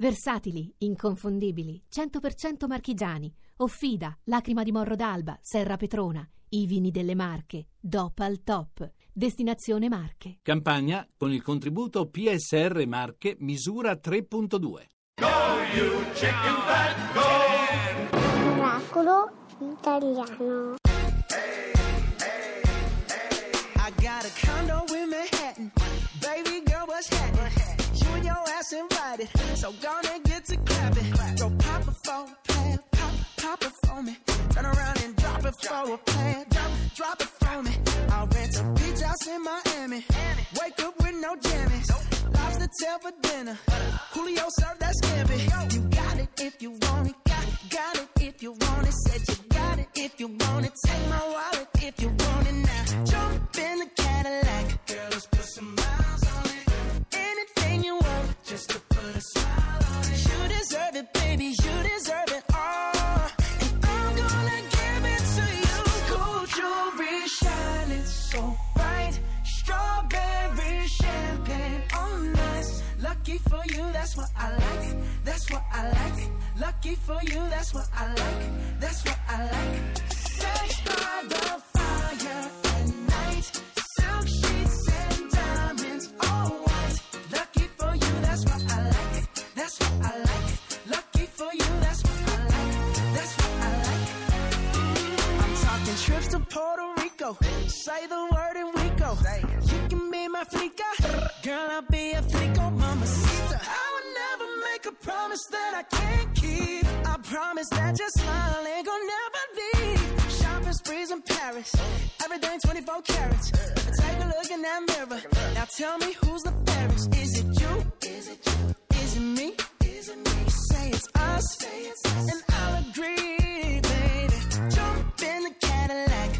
Versatili, inconfondibili, 100% marchigiani. Offida, Lacrima di Morro d'Alba, Serra Petrona. I vini delle Marche, DOP al top. Destinazione Marche. Campagna con il contributo PSR Marche misura 3.2. Oracolo italiano. Ass. So gonna get to clapping. Go pop it for a plan. Pop, pop it for me. Turn around and drop it for a plan. Drop, drop it for me. I'll rent a beach house in Miami. Wake up with no jammies. Lobster tail for dinner. Julio served Lucky for you, that's what I like. That's what I like. Lucky for you, that's what I like. That's what I like. Sex by the fire at night. Silk sheets and diamonds, all white. Lucky for you, that's what I like. That's what I like. Lucky for you, that's what I like. That's what I like. I'm talking trips to Puerto Rico. Say the I can't keep. I promise that your smile ain't gonna never leave. Shopping sprees in Paris. Everything 24 carats. Take a look in that mirror. Now tell me who's the fairest. Is it you? Is it you? Is it me? Is it me? Say it's us. Say it's us. And I'll agree, baby. Jump in the Cadillac.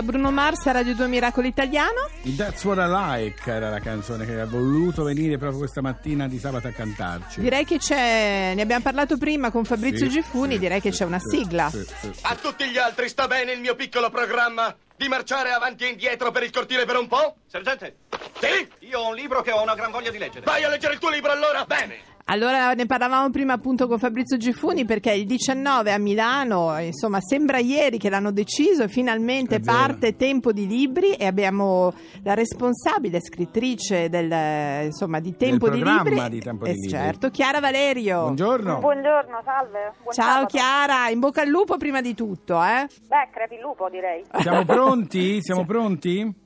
Bruno Mars a Radio 2 Miracolo Italiano. That's What I Like era la canzone che ha voluto venire proprio questa mattina di sabato a cantarci. Direi che c'è, ne abbiamo parlato prima con Fabrizio Sì, Giffuni, sì, direi che sì, c'è una sì, sigla. sì, sì, sì. A tutti gli altri sta bene il mio piccolo programma di marciare avanti e indietro per il cortile per un po'? Sergente, Sì? io ho un libro che ho una gran voglia di leggere. Vai a leggere il tuo libro allora? Bene. Allora ne parlavamo prima appunto con Fabrizio Giffuni perché il 19 a Milano, insomma sembra ieri che l'hanno deciso e finalmente parte Tempo di Libri e abbiamo la responsabile scrittrice del, insomma, di Tempo di programma Libri. di Tempo Eh, di Libri. Certo, Chiara Valerio. Buongiorno. Buongiorno, salve. Buon Ciao sabato. Chiara, in bocca al lupo prima di tutto, eh? Beh, crepi il lupo, direi. Siamo pronti? Siamo pronti?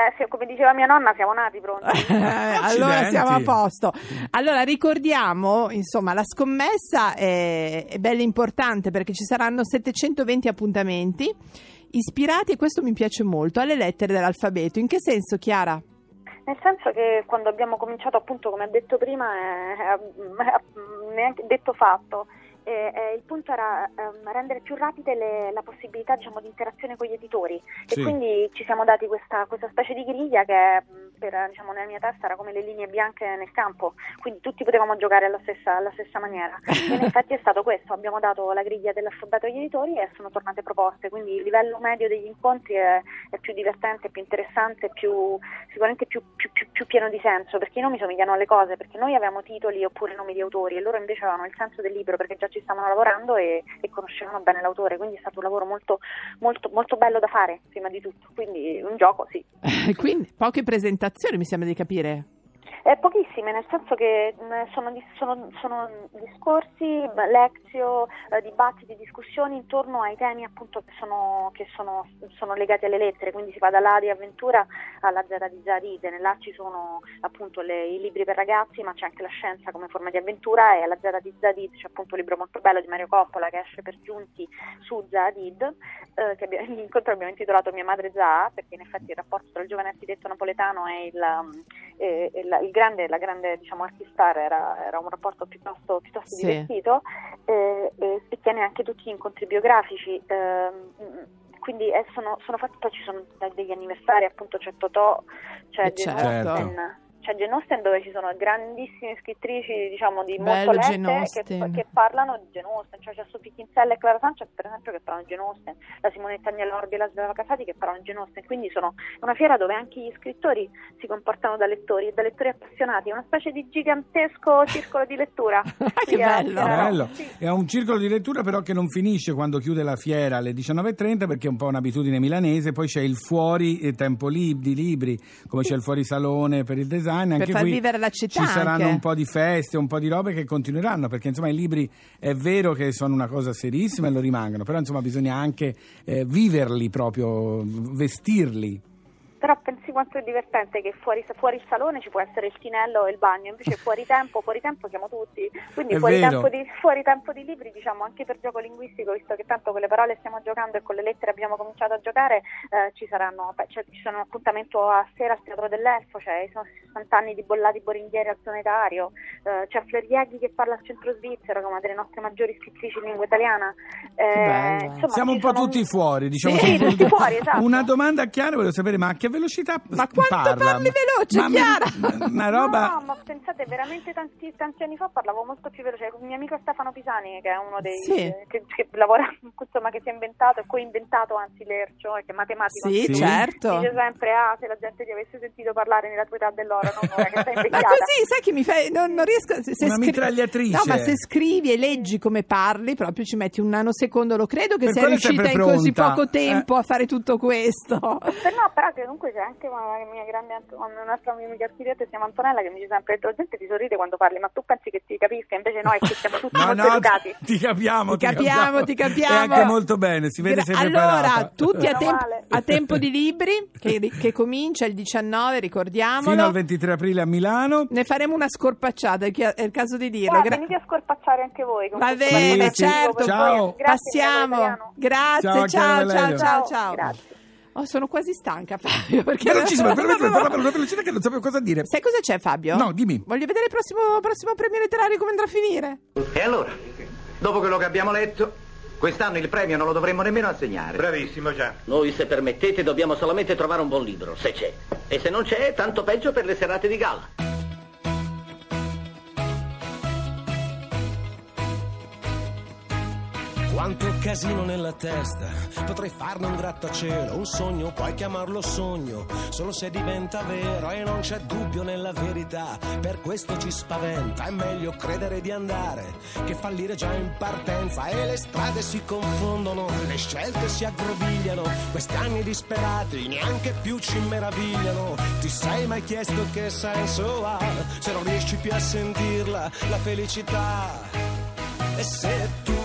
Beh, come diceva mia nonna, siamo nati pronti. allora Accidenti. siamo a posto. Allora ricordiamo, insomma, la scommessa è, è bella importante perché ci saranno 720 appuntamenti ispirati, e questo mi piace molto, alle lettere dell'alfabeto. In che senso, Chiara? Nel senso che quando abbiamo cominciato, appunto, come ha detto prima, è, è- è neanche detto fatto. E, e il punto era ehm, rendere più rapide le- la possibilità diciamo, di interazione con gli editori Sì. e quindi ci siamo dati questa, questa specie di griglia che mh, per, diciamo, nella mia testa era come le linee bianche nel campo, quindi tutti potevamo giocare alla stessa, alla stessa maniera. E in effetti è stato questo, abbiamo dato la griglia dell'alfabeto agli editori e sono tornate proposte, quindi il livello medio degli incontri è, è più divertente, più interessante, più, sicuramente più, più, più, più pieno di senso, perché i nomi somigliano alle cose, perché noi avevamo titoli oppure nomi di autori e loro invece avevano il senso del libro perché già ci stavano lavorando e, e conoscevano bene l'autore, quindi è stato un lavoro molto, molto, molto bello da fare prima di tutto, quindi un gioco sì. Quindi poche presentazioni mi sembra di capire. Eh, pochissime, nel senso che mh, sono, sono- sono discorsi, lezio, eh, dibattiti, discussioni intorno ai temi appunto che, sono, che sono- legati alle lettere, quindi si va dall'A di avventura alla Z di Zadid, nell'A ci sono appunto le- i libri per ragazzi, ma c'è anche la scienza come forma di avventura. E alla Z di Zadid c'è appunto un libro molto bello di Mario Coppola che esce per giunti su Zadid, eh, che abbiamo, l'incontro abbiamo intitolato Mia madre Za, perché in effetti il rapporto tra il giovane architetto napoletano e il, um, e- e la, il grande, la grande diciamo, artistar era, era un rapporto piuttosto, piuttosto Sì. divertito eh, e, e tiene anche tutti gli incontri biografici. ehm, quindi eh, sono, sono fatti, poi ci sono degli anniversari, appunto c'è Totò, c'è Eh, certo. C'è Jane Austen dove ci sono grandissime scrittrici diciamo di Bello molto che, che parlano di Jane Austen, cioè c'è Sophie Kinsella e Clara Sanchez per esempio che parlano di Jane Austen, la Simonetta Agnelorbi e la Sveva Casati che parlano di Jane Austen, quindi sono è una fiera dove anche gli scrittori si comportano da lettori e da lettori appassionati, una specie di gigantesco circolo di lettura. Che Sì, eh, bello. eh, Bello. sì. È un circolo di lettura però che non finisce quando chiude la fiera alle 19.30 perché è un po' un'abitudine milanese, poi c'è il fuori eh, tempo lib- di libri, come c'è il fuori salone per il design, anche far qui vivere la città ci saranno anche. un po' di feste, un po' di robe che continueranno, perché insomma i libri è vero che sono una cosa serissima e lo rimangono, però insomma bisogna anche eh, viverli proprio, vestirli. Però pensi quanto è divertente che fuori, fuori il salone ci può essere il tinello e il bagno, invece fuori tempo, fuori tempo siamo tutti, quindi fuori tempo, di, fuori tempo di libri diciamo anche per gioco linguistico, visto che tanto con le parole stiamo giocando e con le lettere abbiamo cominciato a giocare, eh, ci saranno cioè, ci sono un appuntamento a sera al Teatro dell'Elfo, cioè sono 60 anni di Bollati Boringhieri al Zonetario, eh, c'è Florieghi che parla al centro svizzero, che è una delle nostre maggiori scrittrici in lingua italiana. Eh, bello. insomma, Siamo un po' tutti fuori, diciamo. Sì, tutti fuori, esatto. Una domanda Chiara, volevo sapere, ma a che velocità Ma quanto parla? parli veloce, Ma- Chiara? Una roba... No, ma pensate, veramente tanti, tanti anni fa parlavo molto più veloce. Un mio amico Stefano Pisani, che è uno dei Sì. eh, che, che lavora, insomma, che si è inventato e coinventato anzi l'ercio, e che è matematico. Sì, lui, certo. Dice sempre, ah, se la gente ti avesse sentito parlare nella tua età dell'oro, non ora che sei Ma così, sai che mi fai. Non, non riesco. Se, se Una scri- mitragliatrice. No, ma se scrivi e leggi come parli, proprio ci metti un nanosecondo. Lo credo che Per sei riuscita in così poco tempo a fare tutto questo. Per no, però che comunque c'è anche una mia grande un'altra mia amica architetta, si chiama Antonella, che mi dice sempre la gente ti sorride quando parli, ma tu pensi che ti capisca, invece no, è che siamo tutti No, molto no, educati. ti capiamo, Ti capiamo, ti capiamo. E anche molto bene, si vede Gra- sei allora, tutti a, male. a tempo di libri, che, che comincia il 19, ricordiamolo. Fino al 23 aprile a Milano. Ne faremo una scorpacciata, è il caso di dirlo. Gra- venite a scorpacciare anche voi. Va bene, certo. Ciao. Grazie, Passiamo. Grazie, Ciao, ciao, ciao, ciao, ciao. Grazie. Oh, sono quasi stanca, Fabio. Perché Velocissimo, velocissimo, parla per una velocità che non sapevo cosa dire. Sai cosa c'è, Fabio? No, dimmi. Voglio vedere il prossimo, prossimo premio letterario come andrà a finire. E allora? Dopo quello che abbiamo letto, quest'anno il premio non lo dovremmo nemmeno assegnare. Bravissimo, già. Noi, se permettete, dobbiamo solamente trovare un buon libro, se c'è. E se non c'è, tanto peggio per le serate di gala. Quanto casino nella testa, potrei farne un grattacielo, un sogno, puoi chiamarlo sogno, solo se diventa vero e non c'è dubbio nella verità, per questo ci spaventa, è meglio credere di andare che fallire già in partenza. E le strade si confondono, le scelte si aggrovigliano, questi anni disperati neanche più ci meravigliano, ti sei mai chiesto che senso ha se non riesci più a sentirla, la felicità? E se tutto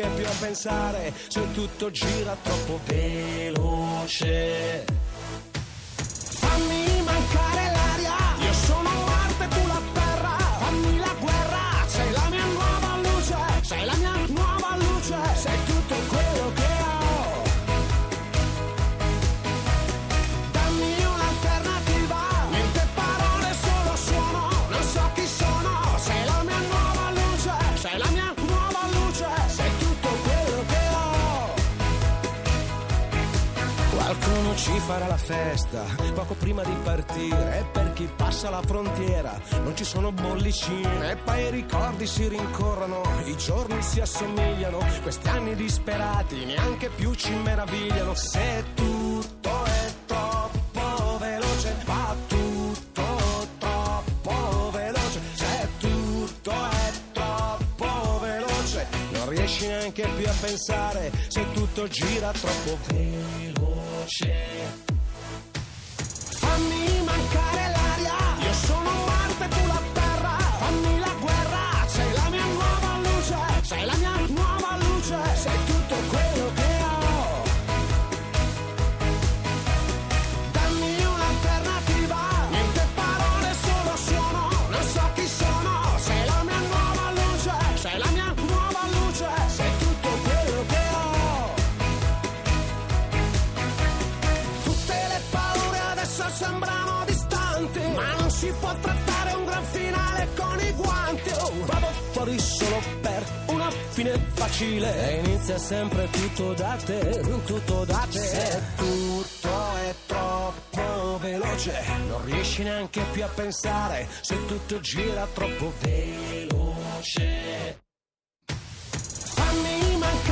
neanche più a pensare, se tutto gira troppo veloce. Fare la festa poco prima di partire per chi passa la frontiera non ci sono bollicine e poi i ricordi si rincorrono i giorni si assomigliano questi anni disperati neanche più ci meravigliano. Se tutto è neanche più a pensare se tutto gira troppo veloce fuori solo per una fine facile. E inizia sempre tutto da te, tutto da te. Se tutto è troppo veloce, non riesci neanche più a pensare. Se tutto gira troppo veloce.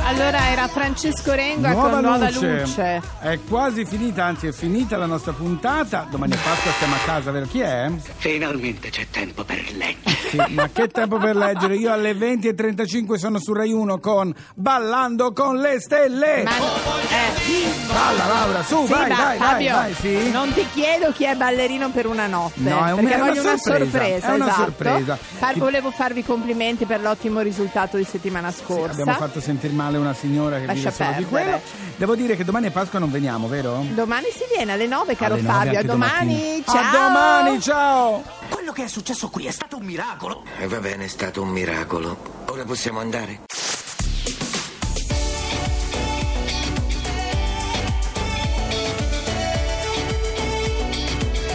Allora era Francesco Renga Nuova con Nuova luce. Luce. È quasi finita, anzi è finita la nostra puntata. Domani a Pasqua stiamo a casa, vero? Chi è? Finalmente c'è tempo per leggere. Sì, ma che tempo per leggere? Io alle 20.35 sono su Rai 1 con Ballando con le stelle. Ma eh, Balla Laura, su, sì, vai, vai, Fabio, vai, vai, sì. non ti chiedo chi è ballerino per una notte, No, è un- perché è una voglio una sorpresa, sorpresa. è una esatto. sorpresa. Far- volevo farvi complimenti per l'ottimo risultato di settimana scorsa. Abbiamo fatto sentire male una signora che Lascia vive solo di perdere. quello. Devo dire che domani a Pasqua non veniamo, vero? Domani si viene alle 9, caro Alle nove Fabio. A domani, domattina. ciao. A domani, ciao! Quello che è successo qui è stato un miracolo. E va bene, è stato un miracolo. Ora possiamo andare?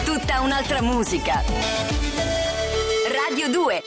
Tutta un'altra musica. Radio 2